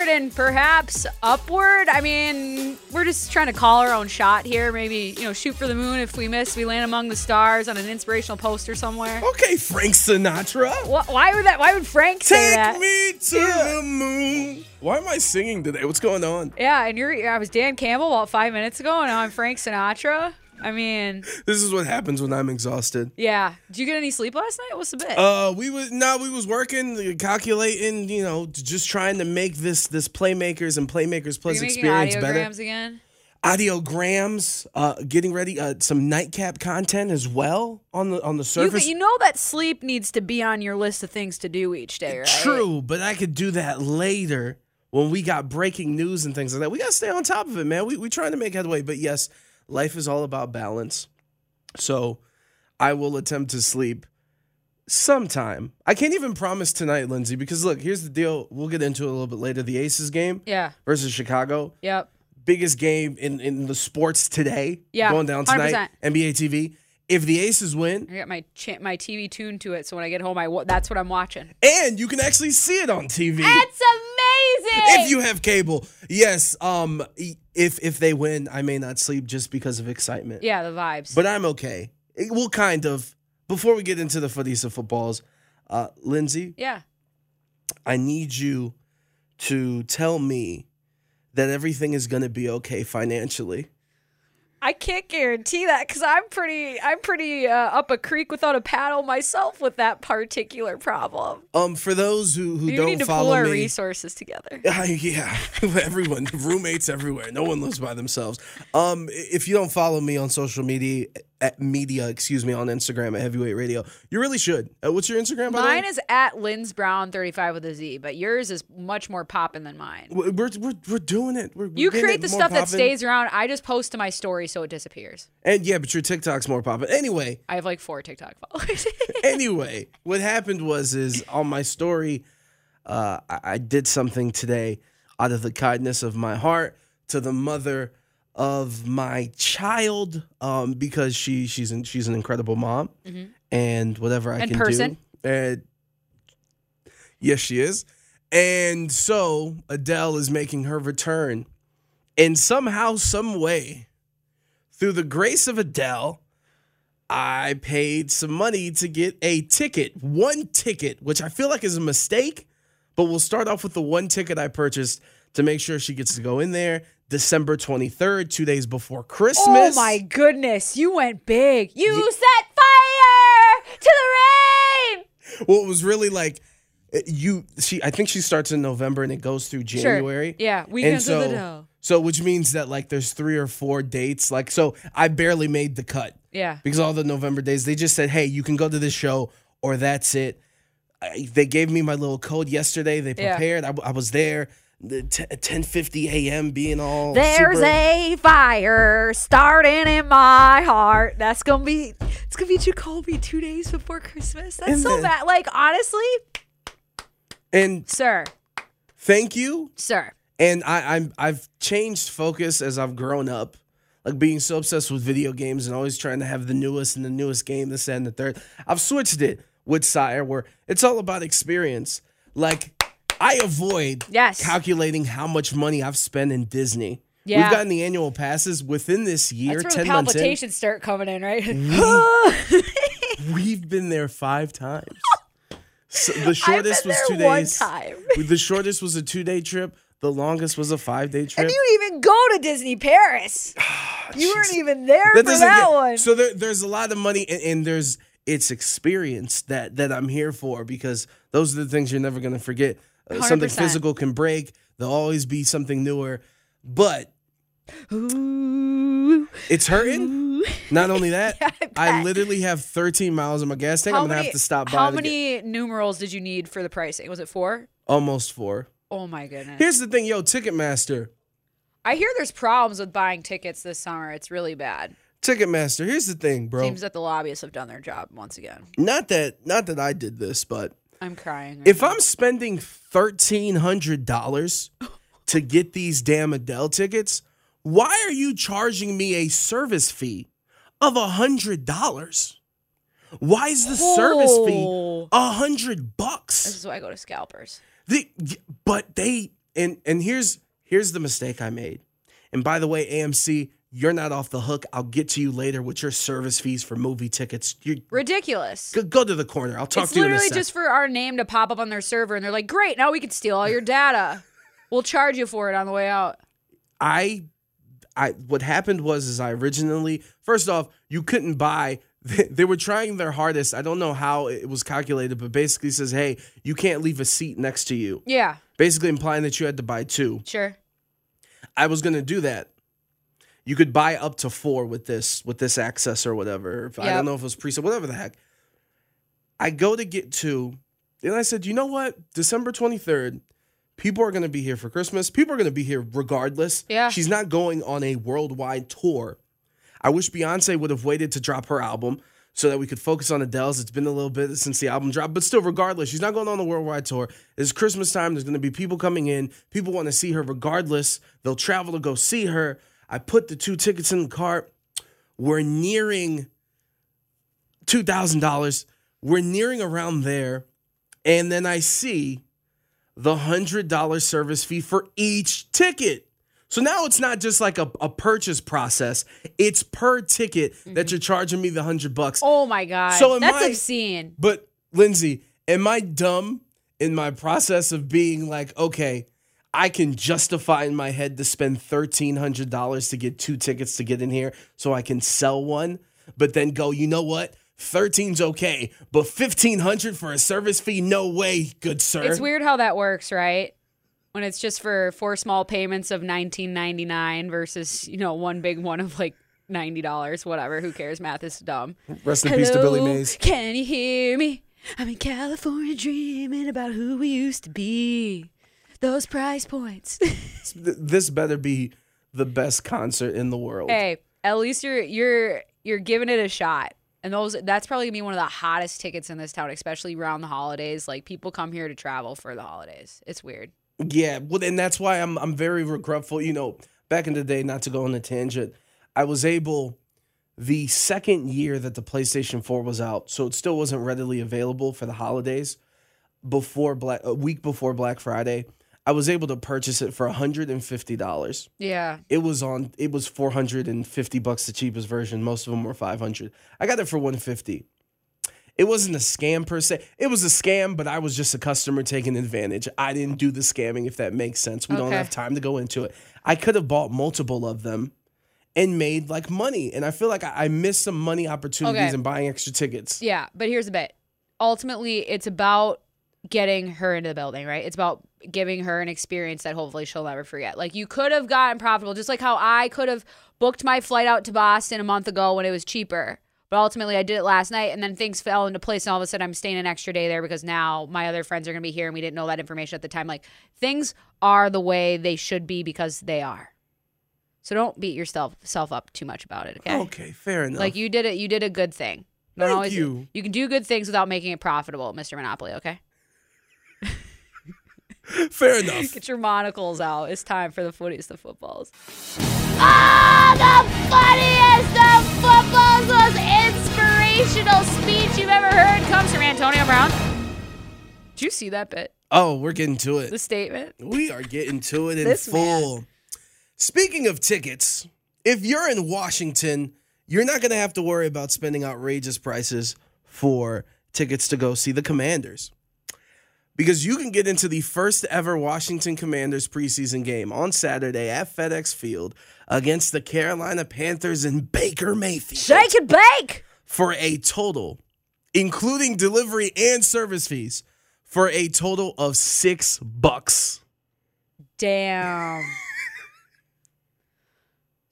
And perhaps upward. I mean, we're just trying to call our own shot here. Maybe, you know, shoot for the moon. If we miss, we land among the stars on an inspirational poster somewhere. Okay, Frank Sinatra. Wh- Why would that? Why would Frank say that? Take me to the moon. Why am I singing today? What's going on? Yeah, and you're. I was Dan Campbell about five minutes ago, and now I'm Frank Sinatra. I mean, This is what happens when I'm exhausted. yeah. Did you get any sleep last night? What's the bit? Uh, we was no, we was working, calculating, you know, just trying to make this this playmakers and playmakers plus you experience better. audiograms again? Audiograms, uh, getting ready, uh, some nightcap content as well on the on the You, surface. you know that sleep needs to be on your list of things to do each day, right? True, but I could do that later when we got breaking news and things like that. We got to stay on top of it, man. We we trying to make headway, but yes, life is all about balance. So, I will attempt to sleep sometime. I can't even promise tonight, Lindsay, because look, here's the deal. We'll get into it a little bit later. The Aces game Yeah. versus Chicago, Yep. biggest game in in the sports today. Yeah, going down tonight. 100%. NBA TV. If the Aces win, I got my my TV tuned to it, so when I get home, I that's what I'm watching. and you can actually see it on TV. It's amazing. If you have cable yes um if if they win i may not sleep just because of excitement. Yeah, the vibes. but i'm okay. It- well kind of. Before we get into the of footballs uh lindsay? Yeah. i need you to tell me that everything is going to be okay financially I can't guarantee that because I'm pretty, I'm pretty uh, up a creek without a paddle myself with that particular problem. um for those who who We don't need to follow pull our me resources together. Uh, yeah, everyone, roommates everywhere. No one lives by themselves. Um, if you don't follow me on social media, at media, excuse me, on Instagram at Heavyweight Radio, you really should. Uh, what's your Instagram? Mine is at Lynn's Brown 35 with a Z, but yours is much more popping than mine. We're, we're, we're, doing it. We're, You create it the stuff that stays around. I just post to my story so it disappears. And yeah, but your TikTok's more popping. Anyway, I have like four TikTok followers. anyway, what happened was is on my story, uh, I, I did something today out of the kindness of my heart to the mother of my child, um, because she she's an, she's an incredible mom, and whatever I And can person. do. And yes, she is. And so Adele is making her return, and somehow, some way, through the grace of Adele. I paid some money to get a ticket, one ticket, which I feel like is a mistake, but we'll start off with the one ticket I purchased to make sure she gets to go in there December 23rd, two days before Christmas. oh my goodness, you went big. You set fire to the rain. Well, it was really like uh, you she I think she starts in November and it goes through January. Yeah, And Weekends so, Adele. so which means that like there's three or four dates. Like so I barely made the cut. Yeah. because all the November days they just said, "Hey, you can go to this show or that's it." I, they gave me my little code yesterday. They Yeah. prepared. I, I was there. The t- 10:50 a.m. being all There's super- a fire starting in my heart. That's gonna be. It's gonna be Jacoby two days before Christmas. That's And so then- bad. Like honestly, and sir, thank you. sir. And I, I'm I've changed focus as I've grown up. Like being so obsessed with video games and always trying to have the newest and the newest game, this and the third. I've switched it with Sire, where it's all about experience. Like I avoid Yes. calculating how much money I've spent in Disney. Yeah. We've gotten the annual passes within this year, That's where the ten in. palpitations start coming in, right? We've been there five times. So the shortest was two days. the shortest was a two day trip. The longest was a five day trip. And you even go to Disney Paris. you weren't even there for that get- one. So there, there's a lot of money, and, and there's it's experience that that I'm here for because those are the things you're never gonna forget. Uh, something physical can break. There'll always be something newer, but Ooh. it's hurting. Not only that, Yeah, I I, literally have 13 miles in my gas tank. How I'm gonna many, have to stop by. how to get- many numerals did you need for the pricing? Was it four? almost four. Oh my goodness. Here's the thing, yo, Ticketmaster. I hear there's problems with buying tickets this summer. It's really bad. Ticketmaster. Here's the thing, bro. Seems that the lobbyists have done their job once again. not that not that I did this, but I'm crying. right if now. I'm spending thirteen hundred dollars to get these damn Adele tickets, why are you charging me a service fee of a hundred dollars? Why is the service fee Oh. a hundred bucks? This is why I go to scalpers. The, but they and and here's here's the mistake I made. And by the way, AMC, you're not off the hook. I'll get to you later with your service fees for movie tickets. You're Ridiculous. go, go to the corner. I'll talk It's to you a literally just for our name to pop up on their server, and they're like, "Great, now we can steal all your data. we'll charge you for it on the way out." I I what happened was is I originally first off you couldn't buy they were trying their hardest. I don't know how it was calculated, but basically says, "Hey, you can't leave a seat next to you." Yeah, Basically implying that you had to buy two. sure. I was going to do that. You could buy up to 4 with this with this access or whatever. If- I don't know if it was preset, whatever the heck. I go to get two, and I said, "You know what? December 23rd, people are going to be here for Christmas. People are going to be here regardless. Yeah. She's not going on a worldwide tour. I wish Beyonce would have waited to drop her album so that we could focus on Adele's. It's been a little bit since the album dropped, but still, regardless, she's not going on the worldwide tour. It's Christmas time. There's going to be people coming in. People want to see her regardless. They'll travel to go see her. I put the two tickets in the cart. We're nearing $2,000. We're nearing around there. And then I see the $100 service fee for each ticket. So now it's not just like a, a purchase process. It's per ticket that mm-hmm. you're charging me the 100 bucks. Oh my god, So am that's I- obscene. But Lindsay, am I dumb in my process of being like, okay, I can justify in my head to spend $1,300 to get two tickets to get in here so I can sell one, but then go, you know what? 13's okay, but 1500 for a service fee? No way, good sir. It's weird how that works, right? When it's just for four small payments of nineteen ninety nine versus you know one big one of like ninety dollars, whatever. Who cares? Math is dumb. Rest in peace to Billy Mays. Can you hear me? I'm in California dreaming about who we used to be. Those price points. This better be the best concert in the world. hey, at least you're you're you're giving it a shot. And those that's probably gonna be one of the hottest tickets in this town, especially around the holidays. Like people come here to travel for the holidays. It's weird. Yeah, well, and that's why I'm I'm very regretful. You know, back in the day, not to go on a tangent, I was able the second year that the PlayStation 4 was out, so it still wasn't readily available for the holidays. Before Black, a week before Black Friday, I was able to purchase it for $150. Yeah. It was on. It was 450 bucks, the cheapest version. Most of them were 500. I got it for 150. It wasn't a scam per se. It was a scam, but I was just a customer taking advantage. I didn't do the scamming, if that makes sense. We don't have time to go into it. I could have bought multiple of them and made like money. And I feel like I, I missed some money opportunities Okay. in buying extra tickets. Yeah, but here's the bit. Ultimately, it's about getting her into the building, right? It's about giving her an experience that hopefully she'll never forget. Like you could have gotten profitable, just like how I could have booked my flight out to Boston a month ago when it was cheaper. But ultimately, I did it last night, and then things fell into place, and all of a sudden, I'm staying an extra day there because now my other friends are going to be here, and we didn't know that information at the time. Like things are the way they should be because they are. So don't beat yourself self up too much about it, okay? Okay, fair enough. Like you did it, you did a good thing. Thank always, you. You can do good things without making it profitable, Mr. Monopoly. Okay. fair enough. Get your monocles out. It's time for the footies, the footballs. Ah, the funniest of footballs, most inspirational speech you've ever heard comes from Antonio Brown. Did you see that bit? Oh, we're getting to it. The statement. We are getting to it in This full. Speaking of tickets, if you're in Washington, you're not going to have to worry about spending outrageous prices for tickets to go see the Commanders. Because you can get into the first ever Washington Commanders preseason game on Saturday at FedEx Field against the Carolina Panthers and Baker Mayfield Shake and bake. for a total, including delivery and service fees, for a total of six bucks. Damn.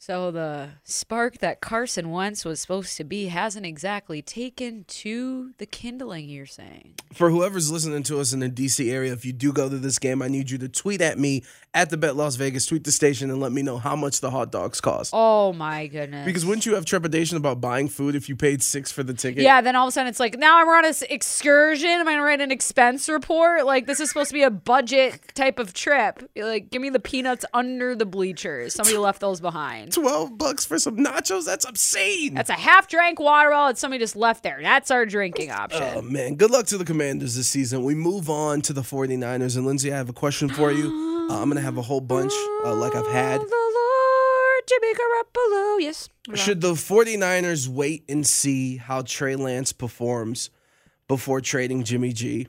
So the spark that Carson Wentz was supposed to be hasn't exactly taken to the kindling, you're saying. For whoever's listening to us in the DC area, if you do go to this game, I need you to tweet at me at the Bet Las Vegas, tweet the station, and let me know how much the hot dogs cost. Oh my goodness. Because wouldn't you have trepidation about buying food if you paid six for the ticket? yeah, then all of a sudden it's like, now I'm on an excursion. Am I going to write an expense report? Like, this is supposed to be a budget type of trip. You're like, give me the peanuts under the bleachers. Somebody left those behind. 12 bucks for some nachos? That's obscene. That's a half drank water bottle that somebody just left there. That's our drinking option. Oh man, good luck to the Commanders this season. We move on to the 49ers. And Lindsay, I have a question for you. Uh, I'm going to have a whole bunch uh, like I've had. The Lord, Jimmy Garoppolo. Yes. Should the 49ers wait and see how Trey Lance performs before trading Jimmy G?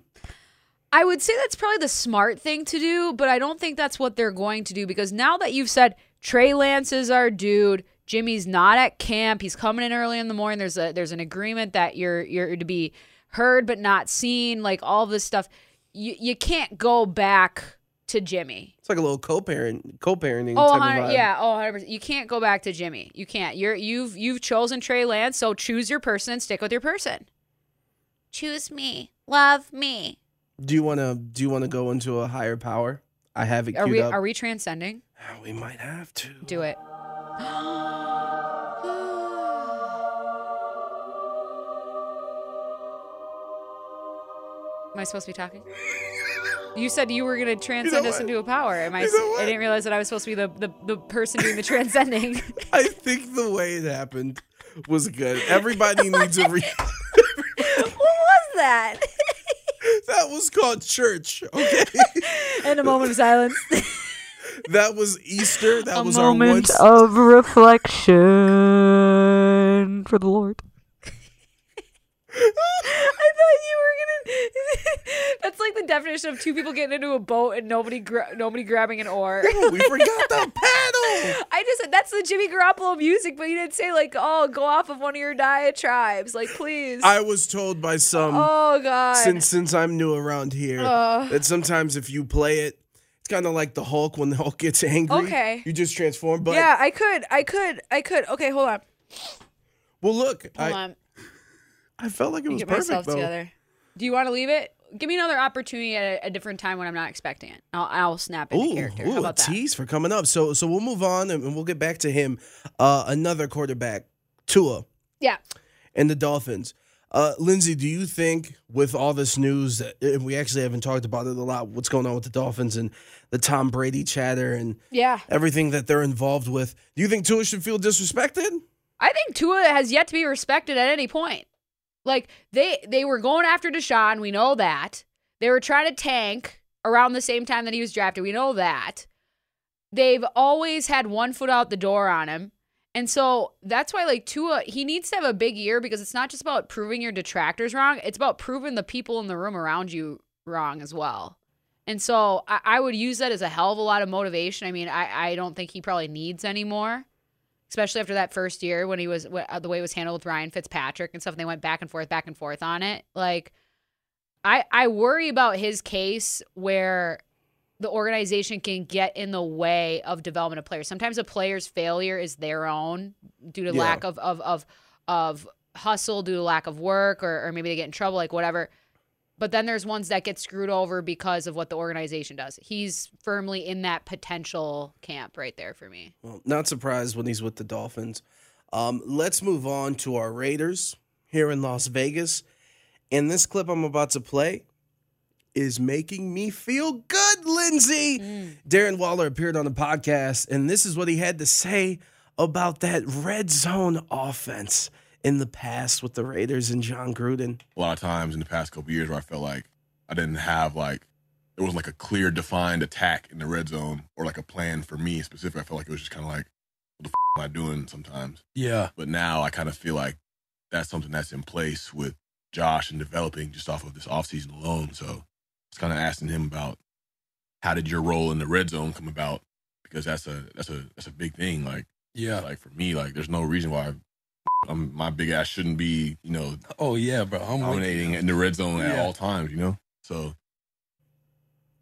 I would say that's probably the smart thing to do, but I don't think that's what they're going to do because now that you've said Trey Lance is our dude, Jimmy's not at camp, he's coming in early in the morning. There's a there's an agreement that you're you're to be heard but not seen, like all this stuff. You you can't go back to Jimmy. It's like a little co-parent, co-parenting Oh, type of vibe. yeah, oh, 100%. You can't go back to Jimmy. You can't. You're you've you've chosen Trey Lance, so choose your person and stick with your person. Choose me. Love me. Do you want to do you want to go into a higher power? I have it Are we up. are we transcending? Ah, we might have to. Do it. Am I supposed to be talking? You said you were going to transcend us into a power. Am I? You know? I didn't realize that I was supposed to be the, the, the person doing the transcending. I think the way it happened was good. Everybody needs a re- what was that? That was called church, okay? and a moment of silence. that was Easter. That a was moment our once of reflection for the Lord. I thought you were gonna. That's like the definition of two people getting into a boat and nobody gra- nobody grabbing an oar. we forgot the paddle. I just said that's the Jimmy Garoppolo music, but you didn't say like, oh, go off of one of your diatribes. Like, please. I was told by some oh God. since since I'm new around here Uh. that sometimes if you play it, it's kind of like the Hulk when the Hulk gets angry. Okay. You just transform. But yeah, I could, I could, I could. Okay, hold on. well, look, Hold I on. I felt like it was Get perfect myself though. together. Do you want to leave it? Give me another opportunity at a, a different time when I'm not expecting it. I'll, I'll snap into Ooh, character. ooh, How a about that? tease for coming up. So so we'll move on and we'll get back to him. Uh, another quarterback, Tua. Yeah. and the Dolphins. Uh, Lindsay, do you think with all this news that and we actually haven't talked about it a lot, what's going on with the Dolphins and the Tom Brady chatter and Yeah. everything that they're involved with, do you think Tua should feel disrespected? I think Tua has yet to be respected at any point. Like they they were going after Deshaun, we know that. They were trying to tank around the same time that he was drafted. We know that. They've always had one foot out the door on him. And so that's why like Tua, he needs to have a big year because it's not just about proving your detractors wrong, it's about proving the people in the room around you wrong as well. And so I, I would use that as a hell of a lot of motivation. I mean, I, I don't think he probably needs anymore especially after that first year when he was uh, the way it was handled with Ryan Fitzpatrick and stuff. And they went back and forth, back and forth on it. Like, I I worry about his case where the organization can get in the way of development of players. Sometimes a player's failure is their own due to Yeah. lack of of of of hustle, due to lack of work, or or maybe they get in trouble, like whatever. But then there's ones that get screwed over because of what the organization does. He's firmly in that potential camp right there for me. Well, not surprised when he's with the Dolphins. Um, let's move on to our Raiders here in Las Vegas. And this clip I'm about to play is making me feel good, Lindsay. Darren Waller appeared on the podcast, and this is what he had to say about that red zone offense in the past with the Raiders and Jon Gruden. a lot of times in the past couple years where I felt like I didn't have like there was like a clear defined attack in the red zone or like a plan for me specifically. I felt like it was just kind of like what the f- am I doing sometimes. Yeah. But now I kind of feel like that's something that's in place with Josh and developing just off of this offseason alone. So it's kind of asking him about how did your role in the red zone come about because that's a that's a that's a big thing. Like Yeah. like for me, like there's no reason why I'm, my big ass shouldn't be you know Oh yeah, bro. I'm dominating in the red zone at all times. You know, so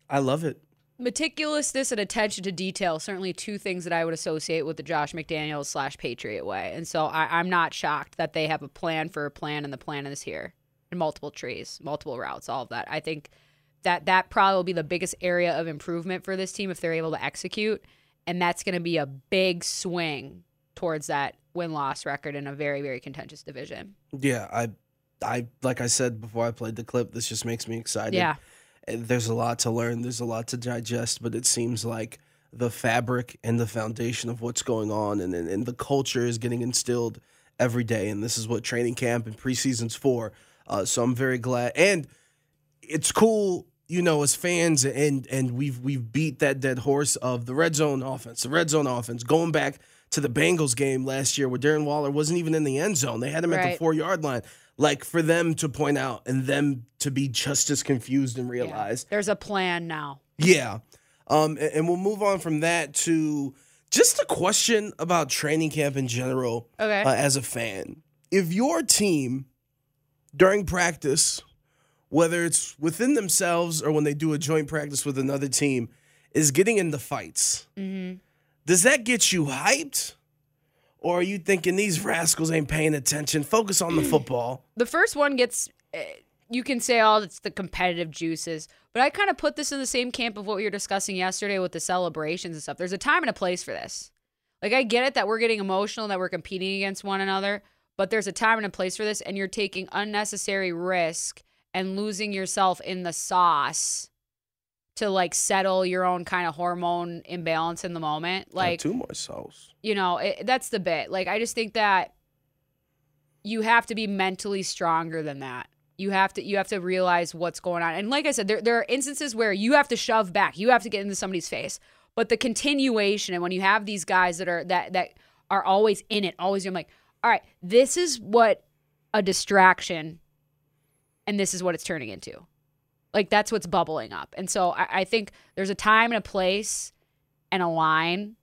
I love it. meticulousness and attention to detail certainly two things that I would associate with the Josh McDaniels slash Patriot way. And so I, I'm not shocked that they have a plan for a plan, and the plan is here, and multiple trees, multiple routes, all of that. I think that that probably will be the biggest area of improvement for this team if they're able to execute, and that's going to be a big swing towards that win loss record in a very very contentious division. Yeah, I, I like I said before I played the clip. This just makes me excited. Yeah. There's a lot to learn. There's a lot to digest, but it seems like the fabric and the foundation of what's going on and, and, and the culture is getting instilled every day. And this is what training camp and preseason's for. Uh, so I'm very glad. And it's cool, you know, as fans, and and we've we've beat that dead horse of the red zone offense, the red zone offense, going back to the Bengals game last year where Darren Waller wasn't even in the end zone. They had him at the four yard line. Like for them to point out and them to be just as confused and Yeah. realize, There's a plan now. yeah. Um, and, and we'll move on from that to just a question about training camp in general Okay. uh, as a fan. If your team during practice, whether it's within themselves or when they do a joint practice with another team, is getting into fights, mm-hmm. Does that get you hyped? Or are you thinking these rascals ain't paying attention? Focus on the football. the first one gets eh, you can say oh it's the competitive juices but i kind of put this in the same camp of what we were discussing yesterday with the celebrations and stuff there's a time and a place for this like i get it that we're getting emotional that we're competing against one another but there's a time and a place for this and you're taking unnecessary risk and losing yourself in the sauce to like settle your own kind of hormone imbalance in the moment like two more souls. you know it, that's the bit. Like i just think that you have to be mentally stronger than that. You have to you have to realize what's going on. And like i said there, there are instances where you have to shove back. You have to get into somebody's face. But the continuation and when you have these guys that are that that are always in it always you're like all right this is what a distraction and this is what it's turning into like that's what's bubbling up and so i, I think there's a time and a place and a line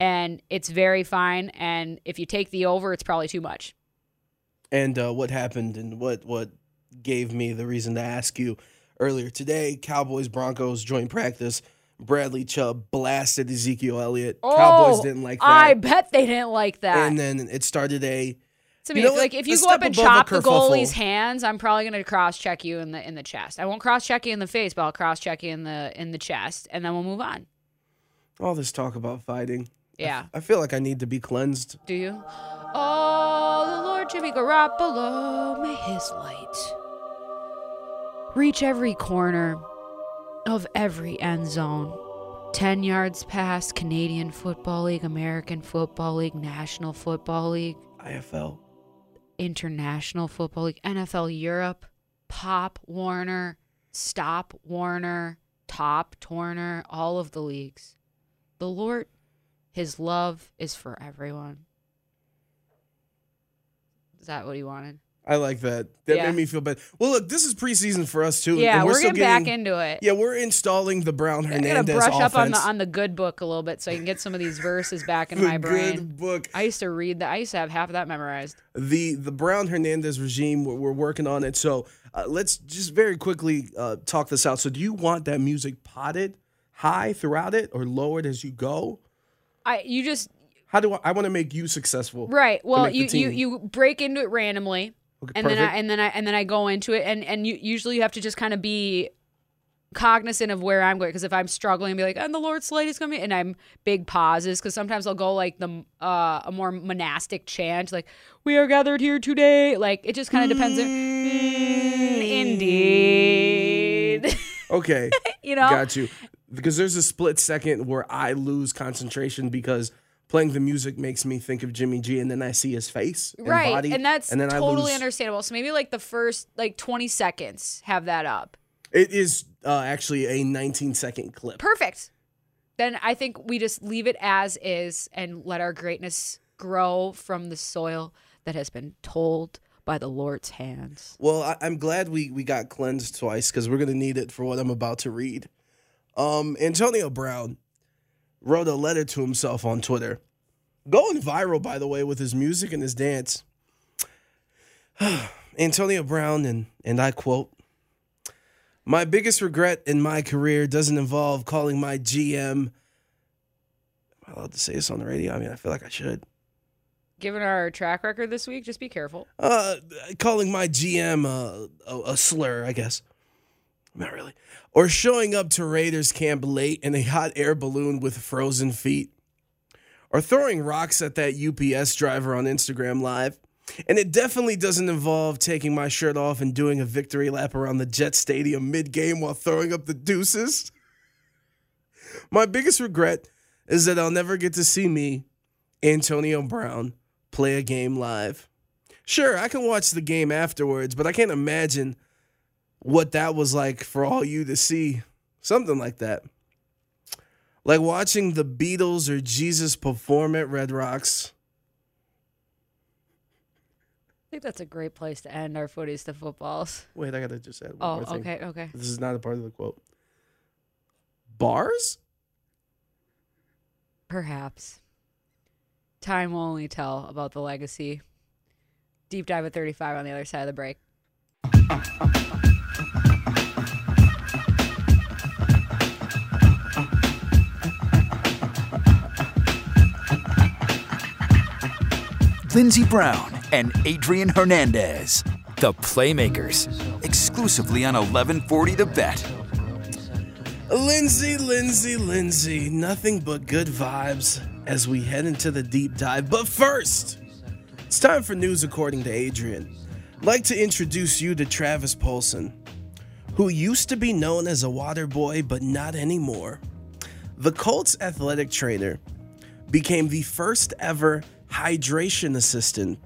and it's very fine. And if you take the over, it's probably too much. and uh, what happened and what what gave me the reason to ask you earlier today. Cowboys Broncos joint practice. Bradley Chubb blasted Ezekiel Elliott. Cowboys didn't like that. Oh, I bet they didn't like that. and then it started a to you know like if you A go up and chop the goalie's hands, I'm probably gonna cross check you in the in the chest. I won't cross check you in the face, but I'll cross check you in the in the chest, and then we'll move on. all this talk about fighting. Yeah. I feel like I need to be cleansed. Do you? Oh, the Lord Jimmy Garoppolo, may his light reach every corner of every end zone. 10 yards past Canadian Football League, American Football League, National Football League, IFL. International Football League, NFL Europe, Pop Warner, Stop Warner, Top Turner, all of the leagues. The Lord, His love is for everyone. Is that what he wanted? I like that. That Yeah. made me feel better. Well, look, this is preseason for us too. Yeah, and we're, still getting, back into it. Yeah, we're installing the Brown Hernandez gotta brush offense. up on the on the good book a little bit so I can get some of these verses back in my brain. good book. I used to read that. I used to have half of that memorized. the the Brown Hernandez regime. We're, we're working on it. So uh, let's just very quickly uh, talk this out. So do you want that music potted high throughout it or lowered as you go? I you just How do I, I want to make you successful? right. Well, you you you break into it randomly. Okay, and then I, and then I and then I go into it and and you usually you have to just kind of be cognizant of where I'm going because if I'm struggling and be like and the Lord's light is coming and I'm big pauses because sometimes I'll go like the uh a more monastic chant like we are gathered here today. Like it just kind of depends on Mm, indeed. Okay, you know? Got you. Because there's a split second where I lose concentration because playing the music makes me think of Jimmy G, and then I see his face, and right body, and that's and then I totally understandable so maybe like the first like 20 seconds have that up It is uh, actually a 19 second clip. perfect. Then I think we just leave it as is and let our greatness grow from the soil that has been told by the Lord's hands. Well, I, I'm glad we we got cleansed twice because we're gonna need it for what I'm about to read. Um, Antonio Brown wrote a letter to himself on Twitter, going viral by the way with his music and his dance. Antonio Brown and and I quote. My biggest regret in my career doesn't involve calling my GM. Am I allowed to say this on the radio? I mean, I feel like I should. Given our track record this week, just be careful. Uh, calling my GM uh, a, a slur, I guess. Not really. Or showing up to Raiders camp late in a hot air balloon with frozen feet. Or throwing rocks at that UPS driver on Instagram Live. And it definitely doesn't involve taking my shirt off and doing a victory lap around the Jet Stadium mid game while throwing up the deuces. My biggest regret is that I'll never get to see me, Antonio Brown, play a game live. Sure, I can watch the game afterwards, but I can't imagine what that was like for all you to see. Something like that. Like watching the Beatles or Jesus perform at Red Rocks. I think that's a great place to end our footies to footballs. Wait, I gotta just add one Oh, more thing. okay, okay. This is not a part of the quote. Bars? Perhaps. Time will only tell about the legacy. Deep dive at 35 on the other side of the break. Lindsey Brown and Adrian Hernandez, the Playmakers, exclusively on 1140 The Bet. Lindsay, Lindsay, Lindsay, nothing but good vibes as we head into the deep dive. But first, it's time for news according to Adrian. I'd like to introduce you to Travis Polson, who used to be known as a water boy, but not anymore. The Colts athletic trainer became the first ever hydration assistant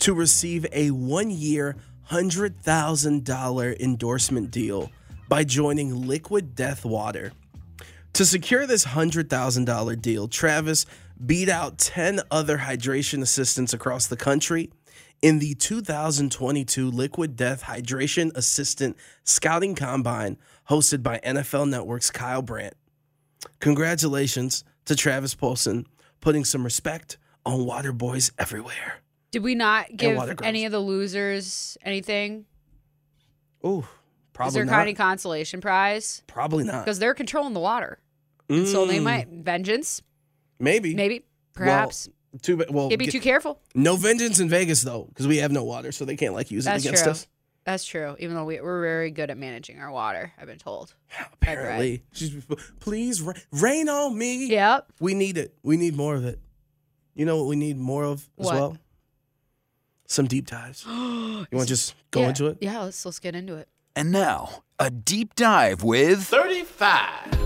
to receive a one year, $100,000 endorsement deal by joining Liquid Death Water. To secure this $100,000 deal, Travis beat out 10 other hydration assistants across the country in the 2022 Liquid Death Hydration Assistant Scouting Combine hosted by NFL Network's Kyle Brandt. Congratulations to Travis Polson putting some respect on water boys everywhere. Did we not give any of the losers anything? Ooh, probably Is there not. any consolation prize? probably not. Because they're controlling the water. So they Mm, might vengeance, maybe maybe, perhaps. Well, too well, Can't be get- too careful. no vengeance in Vegas though, because we have no water, so they can't like use That's it against true. us. That's true. Even though we, we're very good at managing our water, I've been told. Apparently, She's, please rain on me. Yep. we need it. We need more of it. You know what we need more of as What? well? Some deep dives. you want to just go yeah. into it? Yeah, let's let's get into it. And now, a deep dive with 35.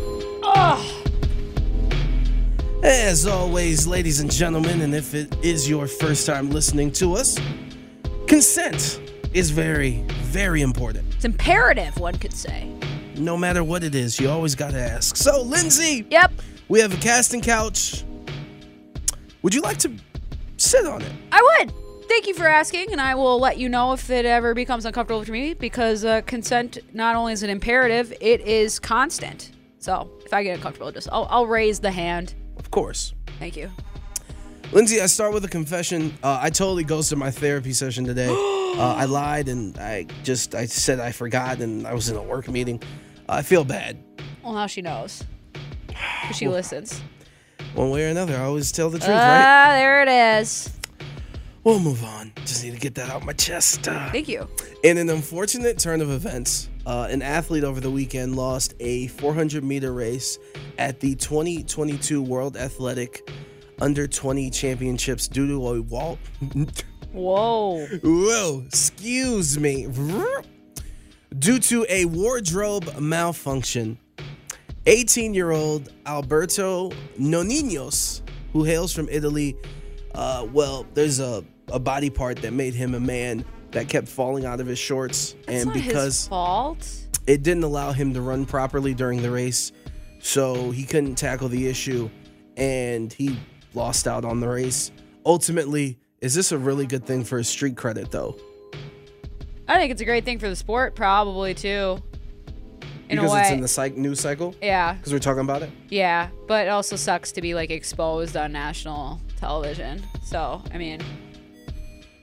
As always, ladies and gentlemen, and if it is your first time listening to us, consent is very, very important. It's imperative, one could say. No matter what it is, you always got to ask. So, Lindsay, Yep. we have a casting couch. Would you like to sit on it? I would. Thank you for asking, and I will let you know if it ever becomes uncomfortable for me because uh, consent not only is an imperative, it is constant. So if I get uncomfortable, just I'll, I'll raise the hand. Of course. Thank you. Lindsay, I start with a confession. Uh, I totally ghosted my therapy session today. uh, I lied and I just I said I forgot and I was in a work meeting. I feel bad. Well, now she knows. She listens. One way or another, I always tell the truth, right? Ah, right? there it is. We'll move on. Just need to get that out my chest. Uh, Thank you. in an unfortunate turn of events, uh, an athlete over the weekend lost a 400 meter race at the 2022 World Athletic Under 20 Championships due to a wall. Whoa. Whoa, excuse me. Due to a wardrobe malfunction, 18 year old Alberto Noninos, who hails from Italy, uh, well, there's a, a body part that made him a man that kept falling out of his shorts. It's and because fault. it didn't allow him to run properly during the race, so he couldn't tackle the issue and he lost out on the race. Ultimately, is this a really good thing for his street credit though? I think it's a great thing for the sport, probably too. In because a way, it's in the news cycle. yeah, Because we're talking about it. yeah. But it also sucks to be like exposed on national television. So I mean,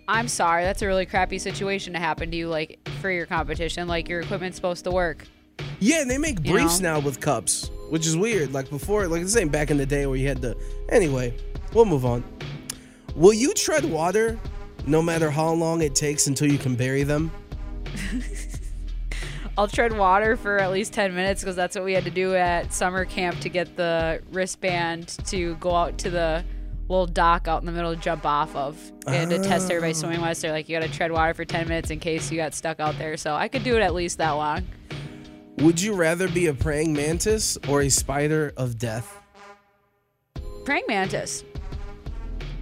I'm sorry. That's a really crappy situation to happen to you, like for your competition. Like your equipment's supposed to work. Yeah, and they make You briefs know? now with cups, which is weird. Like before, like this ain't back in the day where you had to. Anyway, we'll move on. Will you tread water no matter how long it takes until you can bury them? I'll tread water for at least 10 minutes because that's what we had to do at summer camp to get the wristband to go out to the little dock out in the middle to jump off of and to test everybody's oh. swimming wise. They're like, you got to tread water for 10 minutes in case you got stuck out there. So I could do it at least that long. Would you rather be a praying mantis or a spider of death? Praying mantis.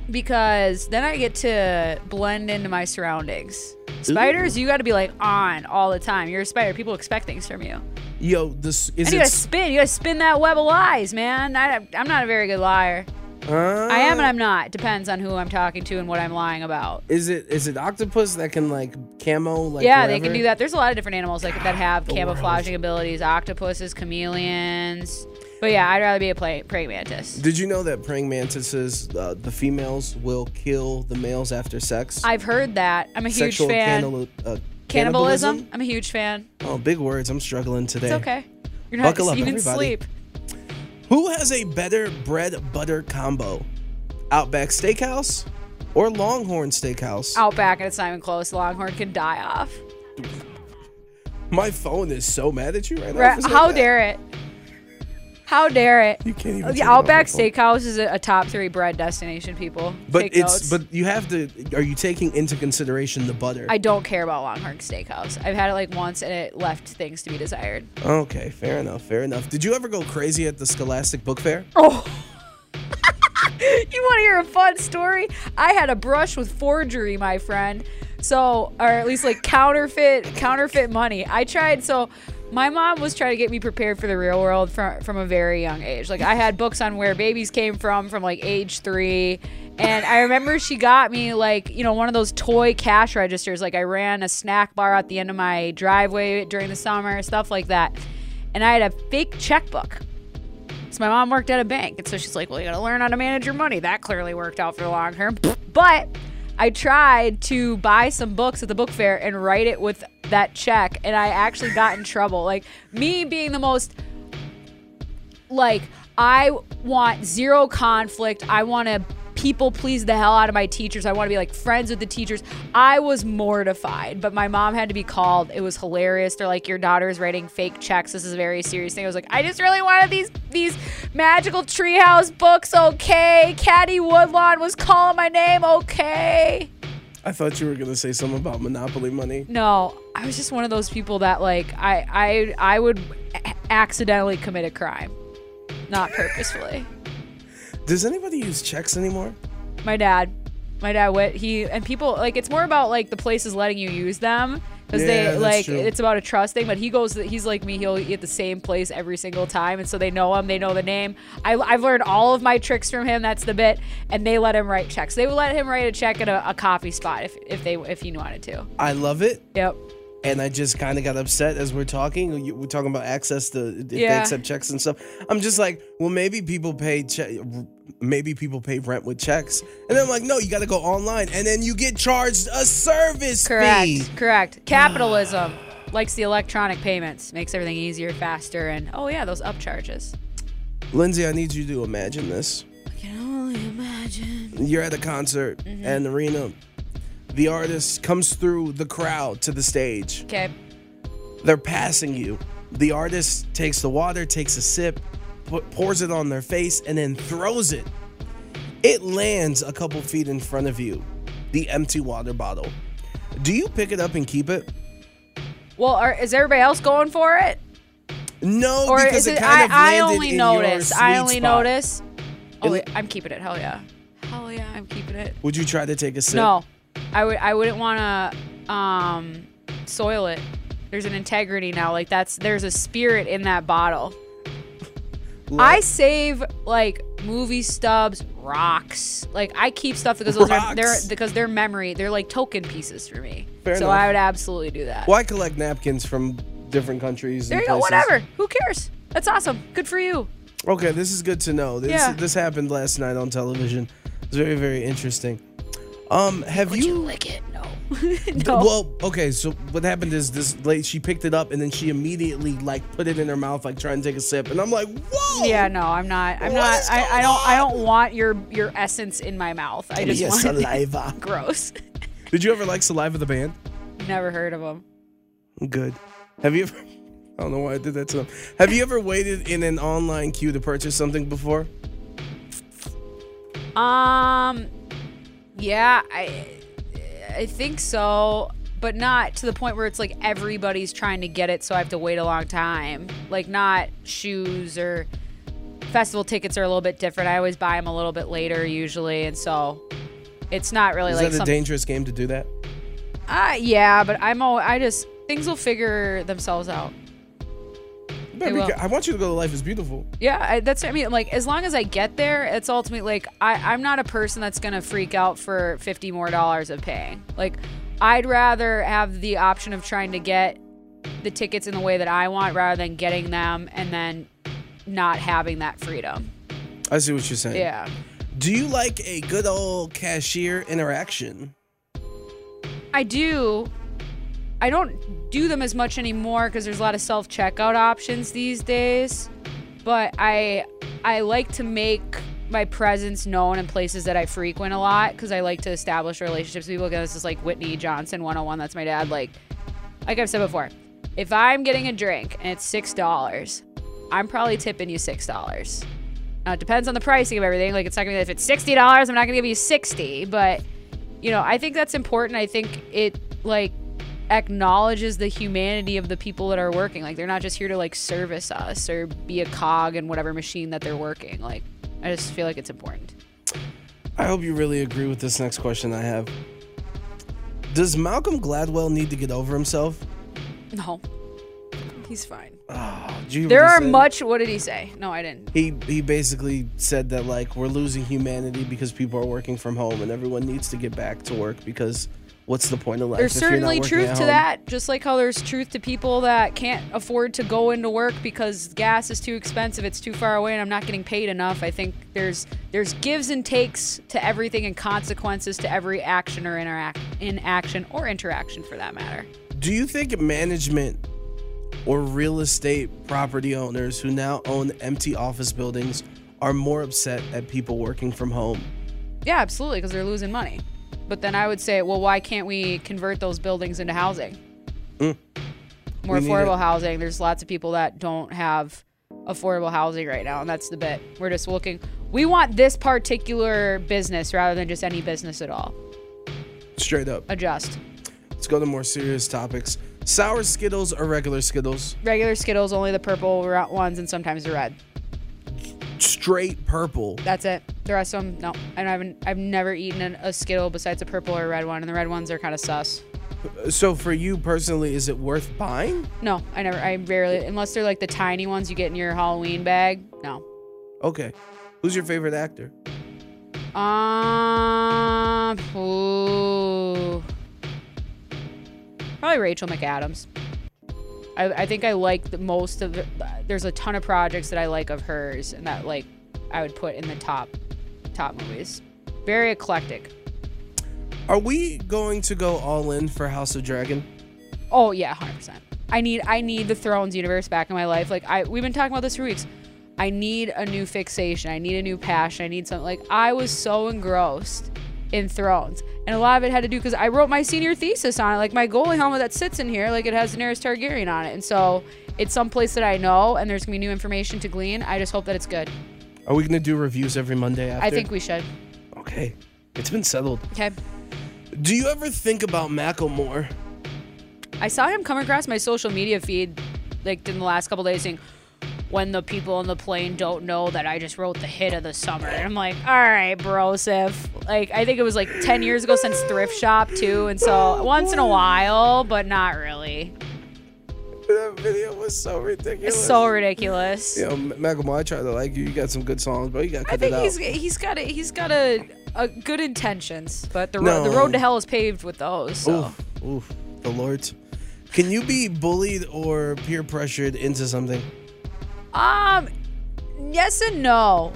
Because then I get to blend into my surroundings. Spiders, you got to be like on all the time. You're a spider. People expect things from you. Yo, this is And you gotta spin. You gotta spin that web of lies, man. I, I'm not a very good liar. uh, I am and I'm not. Depends on who I'm talking to and what I'm lying about. Is it is it octopus that can like camo like yeah, they can do that. There's a lot of different animals like that have camouflaging abilities. Octopuses, chameleons. But yeah, I'd rather be a play, praying mantis. Did you know that praying mantises, uh, the females will kill the males after sex? I've heard that. I'm a huge Sexual fan. cannibal- uh, Cannibalism. I'm a huge fan. Oh, big words. I'm struggling today. It's okay. You're not Buckle up, even everybody. sleep. Who has a better bread butter combo? Outback Steakhouse or Longhorn Steakhouse? Outback and it's not even close. Longhorn can die off. My phone is so mad at you right now. How that. dare it? How dare it? You can't even. The take it off Outback. Steakhouse is a, a top three bread destination. People, But Take it's notes. but you have to. Are you taking into consideration the butter? I don't care about Longhorn Steakhouse. I've had it like once and it left things to be desired. okay, fair enough. Fair enough. Did you ever go crazy at the Scholastic Book Fair? Oh. you want to hear a fun story? I had a brush with forgery, my friend. So, or at least like counterfeit, counterfeit money. I tried. So, my mom was trying to get me prepared for the real world from from a very young age. Like I had books on where babies came from from like age three. And I remember she got me like, you know, one of those toy cash registers. Like I ran a snack bar at the end of my driveway during the summer, stuff like that. And I had a fake checkbook. So my mom worked at a bank, and so she's like, "Well, you got to learn how to manage your money." That clearly worked out for the long term. But I tried to buy some books at the book fair and write it with that check, and I actually got in trouble. Like me being the most like I want zero conflict. I want to people please the hell out of my teachers. I want to be like friends with the teachers. I was mortified, but my mom had to be called. It was hilarious. They're like, your daughter's writing fake checks. This is a very serious thing. I was like, I just really wanted these these magical treehouse books. Okay, Caddie Woodlawn was calling my name. Okay. I thought you were gonna say something about Monopoly money. No, I was just one of those people that like I I I would accidentally commit a crime, not purposefully. Does anybody use checks anymore? My dad, my dad went. He and people like it's more about like the places letting you use them because Yeah, they like true. it's about a trust thing. But he goes, he's like me. He'll eat the same place every single time, and so they know him. They know the name. I, I've learned all of my tricks from him. That's the bit, and they let him write checks. They would let him write a check at a, a coffee spot if if they if he wanted to. I love it. Yep. and I just kind of got upset as we're talking. We're talking about access to if they accept checks and stuff. I'm just like, well, maybe people pay che- maybe people pay rent with checks, and then I'm like, no, you got to go online, and then you get charged a service Correct. fee. Correct. Capitalism likes the electronic payments, makes everything easier, faster, and oh yeah, those upcharges. Lindsay, I need you to imagine this. I can only imagine. You're at a concert Mm-hmm. and arena. The artist comes through the crowd to the stage. Okay. They're passing you. The artist takes the water, takes a sip, pu- pours it on their face, and then throws it. It lands a couple feet in front of you, the empty water bottle. Do you pick it up and keep it? Well, are, is everybody else going for it? No, Or because is it it? kind I, of I only in your notice. I only spot. notice. Oh, It- I'm keeping it. Hell yeah. Hell yeah, I'm keeping it. Would you try to take a sip? No, I would. I wouldn't want to um soil it. There's an integrity now. Like that's there's a spirit in that bottle. I save like movie stubs, rocks. Like I keep stuff because those are they're because they're memory. They're like token pieces for me. Fair so enough. I would absolutely do that. Well, I collect napkins from different countries. There you go. Whatever. Who cares? That's awesome. Good for you. Okay, this is good to know. This Yeah. this happened last night on television. It's very very interesting. Um, have Would you you? lick it? No. no. Well, okay. So what happened is this lady she picked it up and then she immediately like put it in her mouth like trying to take a sip and I'm like, whoa. yeah, no, I'm not. I'm not. I, I don't. I don't want your your essence in my mouth. I just Your want saliva. gross. Did you ever like Saliva the band? Never heard of them. Good. Have you ever? I don't know why I did that to them. Have you ever waited in an online queue to purchase something before? Um, yeah, I I think so, but not to the point where it's like everybody's trying to get it, so I have to wait a long time. Like not shoes or festival tickets are a little bit different. I always buy them a little bit later usually, and so it's not really Is like that a some- dangerous game to do that? Uh, yeah, but I'm all I just things will figure themselves out. Better be. I want you to go to Life is Beautiful. Yeah, I, that's I mean, like as long as I get there, it's ultimately like I, I'm not a person that's gonna freak out for fifty more dollars of paying. Like, I'd rather have the option of trying to get the tickets in the way that I want rather than getting them and then not having that freedom. I see what you're saying. Yeah. Do you like a good old cashier interaction? I do. I don't do them as much anymore because there's a lot of self checkout options these days. But I I like to make my presence known in places that I frequent a lot because I like to establish relationships with people. Again, this is like Whitney Johnson 101. That's my dad. Like, like I've said before, if I'm getting a drink and it's six dollars, I'm probably tipping you six dollars. Now it depends on the pricing of everything. Like it's not gonna be if it's sixty dollars, I'm not gonna give you sixty. But you know, I think that's important. I think it like acknowledges the humanity of the people that are working. Like they're not just here to like service us or be a cog in whatever machine that they're working. Like I just feel like it's important. I hope you really agree with this next question I have. Does Malcolm Gladwell need to get over himself? No. He's fine. Ah, hear There are much what did he say? No, I didn't. He he basically said that like we're losing humanity because people are working from home and everyone needs to get back to work because what's the point of life? There's if you're not certainly truth to that, just like how there's truth to people that can't afford to go into work because gas is too expensive, it's too far away, and I'm not getting paid enough. I think there's there's gives and takes to everything and consequences to every action or interact inaction or interaction for that matter. Do you think management or real estate property owners who now own empty office buildings are more upset at people working from home? Yeah, absolutely, because they're losing money. But then I would say, well, why can't we convert those buildings into housing? More Mm. We affordable housing. There's lots of people that don't have affordable housing right now, and that's the bit. We're just looking. We want this particular business rather than just any business at all. Straight up. Adjust. Let's go to more serious topics. Sour Skittles or regular Skittles? Regular Skittles, only the purple ones, and sometimes the red. Straight purple. That's it. The rest of them, no. I haven't. I've never eaten an, a Skittle besides a purple or a red one, and the red ones are kind of sus. So for you personally, is it worth buying? No, I never. I rarely, unless they're like the tiny ones you get in your Halloween bag. No. Okay. Who's your favorite actor? Um. Ooh. Probably Rachel McAdams. I, I think I like the most of the, there's a ton of projects that I like of hers and that like I would put in the top top movies. Very eclectic. Are we going to go all in for House of Dragon? Oh yeah, hundred percent. I need I need the Thrones universe back in my life. Like I we've been talking about this for weeks. I need a new fixation. I need a new passion. I need something like I was so engrossed in Thrones, and a lot of it had to do because I wrote my senior thesis on it. Like my goalie helmet that sits in here, like it has Daenerys Targaryen on it, and so it's someplace that I know, and there's gonna be new information to glean. I just hope that it's good. Are we going to do reviews every Monday after? I think we should. Okay. It's been settled. Okay. Do you ever think about Macklemore? I saw him come across my social media feed like in the last couple days saying when the people on the plane don't know that I just wrote the hit of the summer. And I'm like, all right, brosif. Like I think it was like 10 years ago since thrift shop too. And so once in a while, but not really. that video was so ridiculous. It's so ridiculous. You know, M- Macklemore, I try to like you. You got some good songs, but you got to I think it out. he's he's got a he's got a, a good intentions, but the No. road the road to hell is paved with those. So. Oof, oof, the Lord's. Can you be bullied or peer pressured into something? Um, yes and no.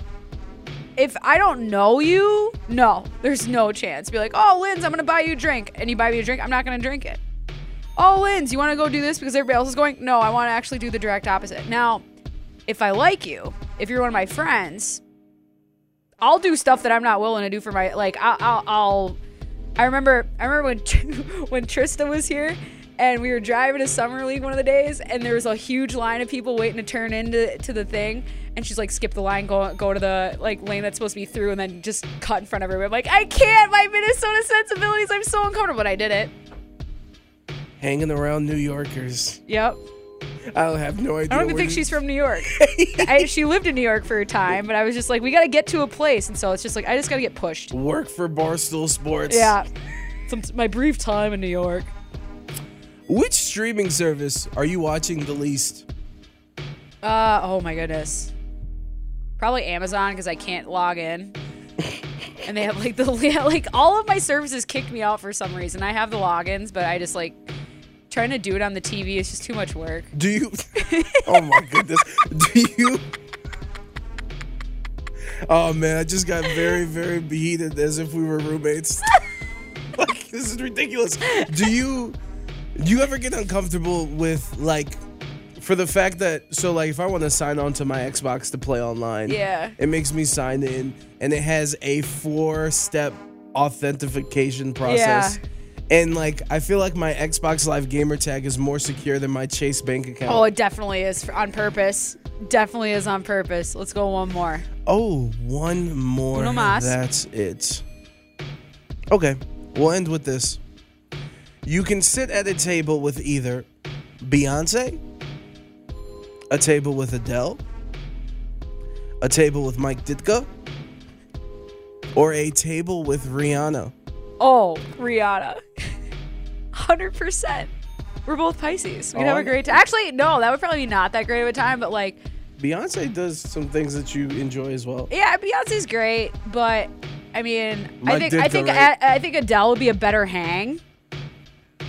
If I don't know you, no, there's no chance. Be like, oh, Linz, I'm gonna buy you a drink, and you buy me a drink, I'm not gonna drink it. Oh, Linz, you want to go do this because everybody else is going? No, I want to actually do the direct opposite. Now, if I like you, if you're one of my friends, I'll do stuff that I'm not willing to do for my like. I'll, I'll, I'll I remember I remember when when Trista was here and we were driving to Summer League one of the days and there was a huge line of people waiting to turn into to the thing and she's like skip the line go go to the like lane that's supposed to be through and then just cut in front of everybody. I'm like I can't my Minnesota sensibilities I'm so uncomfortable but I did it. Hanging around New Yorkers. Yep. I don't have no idea. I don't even think she's from New York. I, she lived in New York for a time, but I was just like, we got to get to a place, and so it's just like I just got to get pushed. work for Barstool Sports. Yeah, Some, my brief time in New York. Which streaming service are you watching the least? Uh oh my goodness. Probably Amazon because I can't log in. and they have like the like all of my services kicked me out for some reason. I have the logins, but I just like trying to do it on the TV is just too much work. Do you? oh my goodness. Do you? Oh man, I just got very, very heated as if we were roommates. like this is ridiculous. Do you? Do you ever get uncomfortable with like? For the fact that, so like, if I want to sign on to my Xbox to play online, Yeah. it makes me sign in, and it has a four-step authentication process. Yeah. And like, I feel like my Xbox Live gamer tag is more secure than my Chase bank account. Oh, it definitely is for, on purpose. Definitely is on purpose. Let's go one more. Oh, one more. That's it. Okay, we'll end with this. You can sit at a table with either Beyonce, a table with Adele, a table with Mike Ditka, or a table with Rihanna. Oh, Rihanna. 100%. We're both Pisces. We'd Oh, have a oh, great time. Actually, no, that would probably be not that great of a time, but like, Beyonce does some things that you enjoy as well. yeah, Beyonce's great, but I mean, I Mike think I think right? I, I think Adele would be a better hang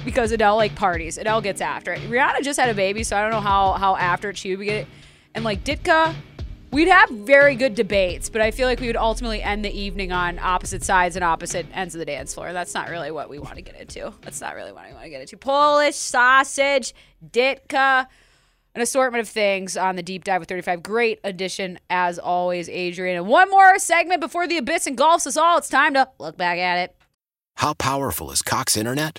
because Adele like parties. Adele gets after it. Rihanna just had a baby, so I don't know how how after it she would get. It. And like Ditka, we'd have very good debates, but I feel like we would ultimately end the evening on opposite sides and opposite ends of the dance floor. That's not really what we want to get into. That's not really what I want to get into. Polish sausage, Ditka an assortment of things on the deep dive with 35. Great addition as always, Adrian. And one more segment before the abyss engulfs us all. It's time to look back at it. How powerful is Cox Internet?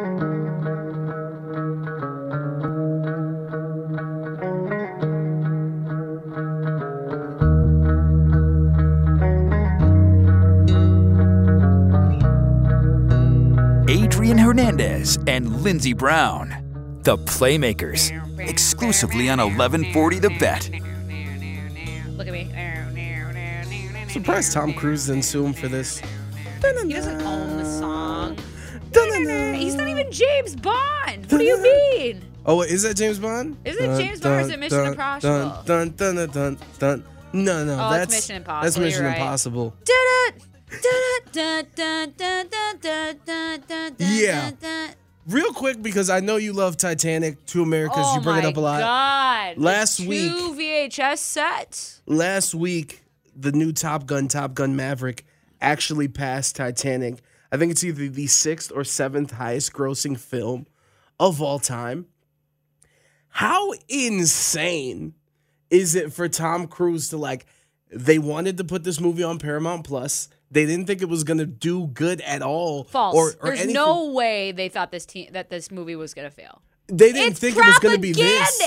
Hernandez and Lindsey Brown, the Playmakers, exclusively on 1140 The Bet. Look at me. Surprised Tom Cruise didn't sue him for this. He doesn't own the song. He's not even James Bond. What do you mean? Oh, wait, is that James Bond? Is it James Bond or is it Mission dun, Impossible? Dun, dun, dun, dun, dun. No, no, Oh, it's that's Mission Impossible, That's Mission you're right. Impossible. Yeah. Real quick, because I know you love Titanic, Two Americas. Oh you bring it up a lot. Oh God. Last Two week- VHS sets. Last week, the new Top Gun, Top Gun Maverick, actually passed Titanic. I think it's either the sixth or seventh highest grossing film of all time. How insane is it for Tom Cruise to like? They wanted to put this movie on Paramount Plus. They didn't think it was gonna do good at all. False. Or, or There's anything. no way they thought this team that this movie was gonna fail. They didn't It's think it was gonna be this.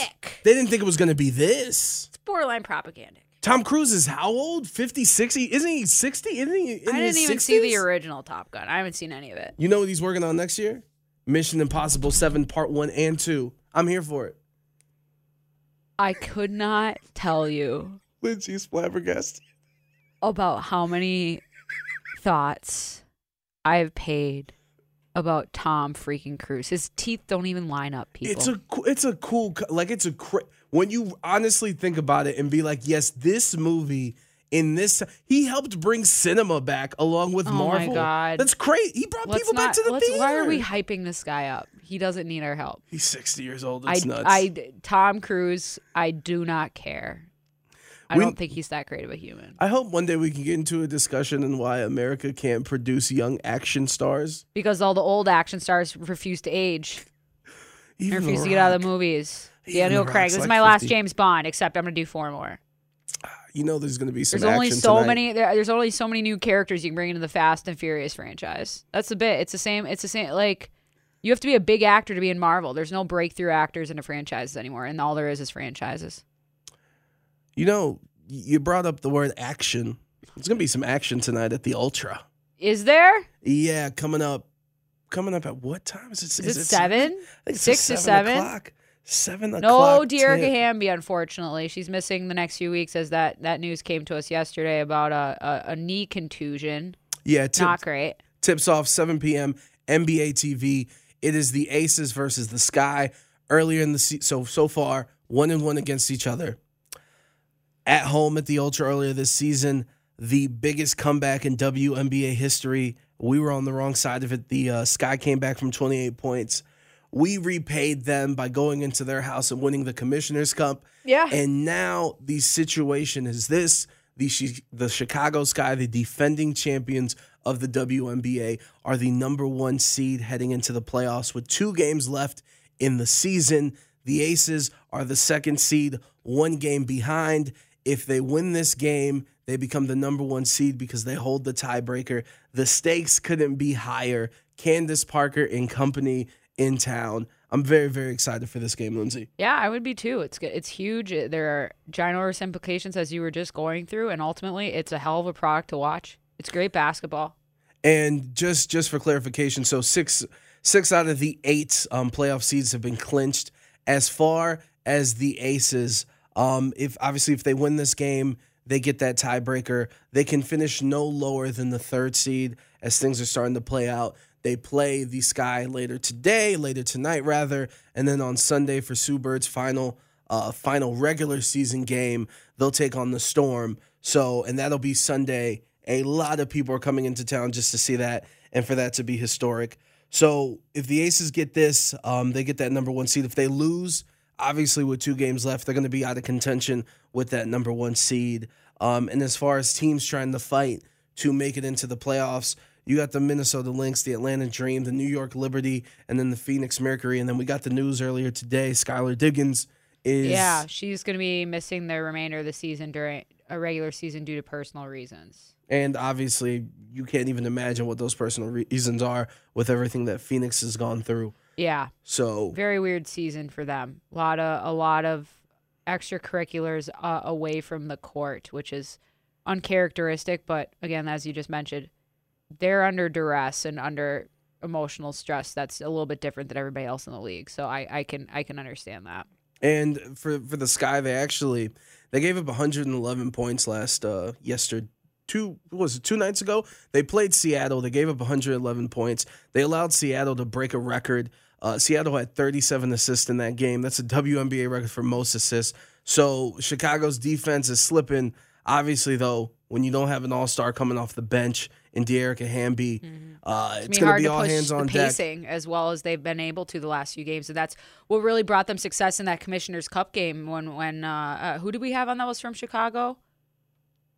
They didn't think it was gonna be this. It's borderline propagandic. Tom Cruise is how old? 50, 60? Isn't he 60? Isn't he in I didn't even see the original Top Gun. I haven't seen any of it. You know what he's working on next year? Mission Impossible 7 Part 1 and 2. I'm here for it. I could not tell you Lindsay's flabbergasted. about how many thoughts I have paid about Tom freaking Cruise. His teeth don't even line up, people. It's a it's a cool like it's a cra- when you honestly think about it and be like, yes, this movie in this he helped bring cinema back along with Oh my Marvel. God. That's great. He brought Let's people back to the theater. Why are we hyping this guy up? He doesn't need our help. He's 60 years old. I, It's nuts. I, Tom Cruise, I do not care. I We- don't think he's that great of a human. I hope one day we can get into a discussion on why America can't produce young action stars. Because all the old action stars refuse to age. Even refuse The to get out of the movies. Even Daniel The Craig. This is like my last James Bond, except I'm gonna do four more. You know, there's going to be some There's only so tonight. many. There, there's only so many new characters you can bring into the Fast and Furious franchise. That's the bit. It's the same. It's the same. Like you have to be a big actor to be in Marvel. There's no breakthrough actors in into franchises anymore, and all there is is franchises. You know, you brought up the word action. There's going to be some action tonight at the Ultra. Is there? Yeah, coming up. Coming up at what time is it? Is, it seven? I think it's Six to seven seven? o'clock. Seven No, o'clock. Dearica tip. Hamby, unfortunately, she's missing the next few weeks. As that that news came to us yesterday about a a, a knee contusion. Yeah, tip, Not great. tips off 7 p.m. NBA TV. It is the Aces versus the Sky. Earlier in the se- so so far one and one against each other. At home at the Ultra earlier this season, the biggest comeback in WNBA history. We were on the wrong side of it. The uh, Sky came back from 28 points. We repaid them by going into their house and winning the Commissioner's Cup. Yeah. And now the situation is this: the the Chicago Sky, the defending champions of the WNBA, are the number one seed heading into the playoffs with two games left in the season. The Aces are the second seed, one game behind. If they win this game, they become the number one seed because they hold the tiebreaker. The stakes couldn't be higher. Candace Parker and company in town. I'm very, very excited for this game, Lindsay. Yeah, I would be too. It's good. It's huge. There are ginormous implications as you were just going through, and ultimately, it's a hell of a product to watch. It's great basketball. And just just for clarification, so six six out of the eight um, playoff seeds have been clinched. As far as the Aces, um, if obviously if they win this game, they get that tiebreaker. They can finish no lower than the third seed as things are starting to play out. They play the Sky later today, later tonight rather, and then on Sunday for Sue Bird's final uh, final regular season game, they'll take on the Storm. So, and that'll be Sunday. A lot of people are coming into town just to see that and for that to be historic. So, if the Aces get this, um, they get that number one seed. If they lose, obviously with two games left, they're going to be out of contention with that number one seed. Um, and as far as teams trying to fight to make it into the playoffs, you got the Minnesota Lynx, the Atlanta Dream, the New York Liberty, and then the Phoenix Mercury. And then we got the news earlier today. Skylar Diggins is Yeah, she's going to be missing the remainder of the season during a regular season due to personal reasons. And obviously, you can't even imagine what those personal reasons are with everything that Phoenix has gone through. Yeah, So very weird season for them. A lot of a lot of extracurriculars uh, away from the court, which is uncharacteristic. But again, as you just mentioned, they're under duress and under emotional stress. That's a little bit different than everybody else in the league. So I, I can I can understand that. And for for the Sky, they actually they gave up 111 points last uh yesterday. Two was it two nights ago? They played Seattle. They gave up 111 points. They allowed Seattle to break a record. Uh, Seattle had 37 assists in that game. That's a WNBA record for most assists. So Chicago's defense is slipping. Obviously, though, when you don't have an All Star coming off the bench in Dearica Hamby, uh, It's it's gonna be hard all hands on deck. pacing as well as they've been able to the last few games, and that's what really brought them success in that Commissioner's Cup game. When when uh, uh, who did we have on that was from Chicago?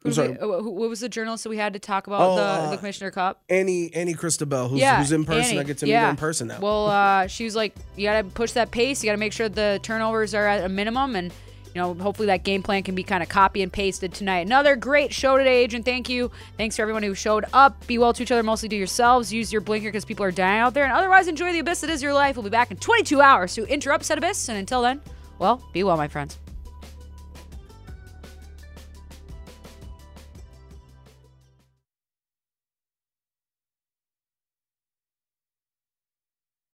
I'm we- sorry. what was the journalist that we had to talk about Oh, the, uh, the Commissioner Cup? Annie Annie Costabile, who's, yeah, who's in person. Annie. I get to yeah. meet her in person now. Well, uh, she was like, you got to push that pace. You got to make sure the turnovers are at a minimum, and you know, hopefully that game plan can be kind of copy and pasted tonight. Another great show today, Agent. Thank you. Thanks for everyone who showed up. Be well to each other, mostly to yourselves. Use your blinker because people are dying out there, and otherwise enjoy the abyss that is your life. We'll be back in 22 hours to interrupt said abyss, and until then, well, be well, my friends.